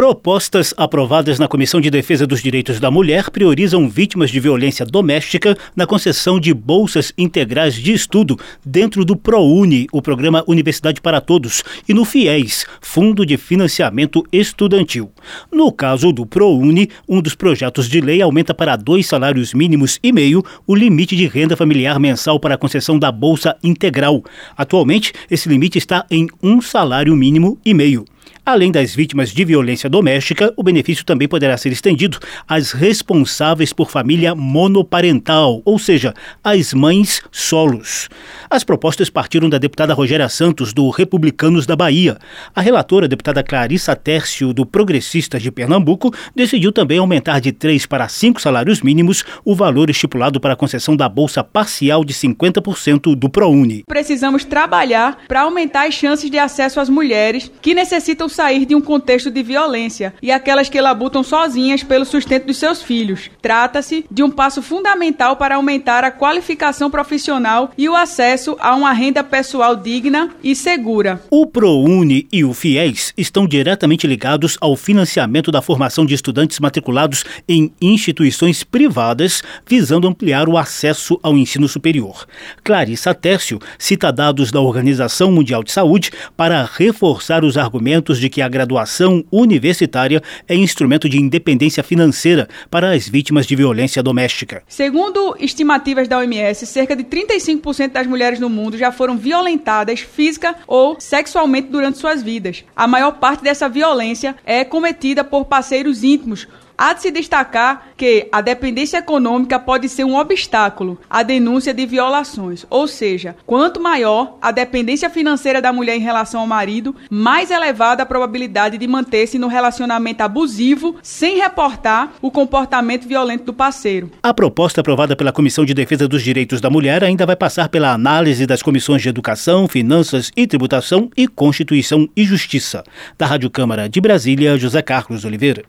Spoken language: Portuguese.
Propostas aprovadas na Comissão de Defesa dos Direitos da Mulher priorizam vítimas de violência doméstica na concessão de bolsas integrais de estudo dentro do ProUni, o programa Universidade para Todos, e no FIES, Fundo de Financiamento Estudantil. No caso do ProUni, um dos projetos de lei aumenta para dois salários mínimos e meio o limite de renda familiar mensal para a concessão da bolsa integral. Atualmente, esse limite está em um salário mínimo e meio. Além das vítimas de violência doméstica, o benefício também poderá ser estendido às responsáveis por família monoparental, ou seja, às mães solos. As propostas partiram da deputada Rogéria Santos, do Republicanos da Bahia. A relatora, a deputada Clarissa Tércio, do Progressistas de Pernambuco, decidiu também aumentar de três para cinco salários mínimos o valor estipulado para a concessão da bolsa parcial de 50% do ProUni. Precisamos trabalhar para aumentar as chances de acesso às mulheres que necessitam sair de um contexto de violência e aquelas que labutam sozinhas pelo sustento dos seus filhos. Trata-se de um passo fundamental para aumentar a qualificação profissional e o acesso a uma renda pessoal digna e segura. O ProUni e o FIES estão diretamente ligados ao financiamento da formação de estudantes matriculados em instituições privadas, visando ampliar o acesso ao ensino superior. Clarissa Tércio cita dados da Organização Mundial de Saúde para reforçar os argumentos de que a graduação universitária é instrumento de independência financeira para as vítimas de violência doméstica. Segundo estimativas da OMS, cerca de 35% das mulheres no mundo já foram violentadas física ou sexualmente durante suas vidas. A maior parte dessa violência é cometida por parceiros íntimos Há de se destacar que a dependência econômica pode ser um obstáculo à denúncia de violações, ou seja, quanto maior a dependência financeira da mulher em relação ao marido, mais elevada a probabilidade de manter-se no relacionamento abusivo sem reportar o comportamento violento do parceiro. A proposta aprovada pela Comissão de Defesa dos Direitos da Mulher ainda vai passar pela análise das comissões de Educação, Finanças e Tributação e Constituição e Justiça. Da Rádio Câmara de Brasília, José Carlos Oliveira.